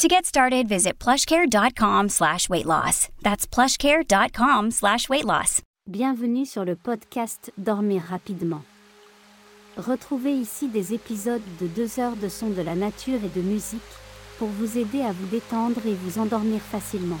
To get started, visit plushcare.com slash weight loss. That's plushcare.com slash weight loss. Bienvenue sur le podcast Dormir rapidement. Retrouvez ici des épisodes de deux heures de sons de la nature et de musique pour vous aider à vous détendre et vous endormir facilement.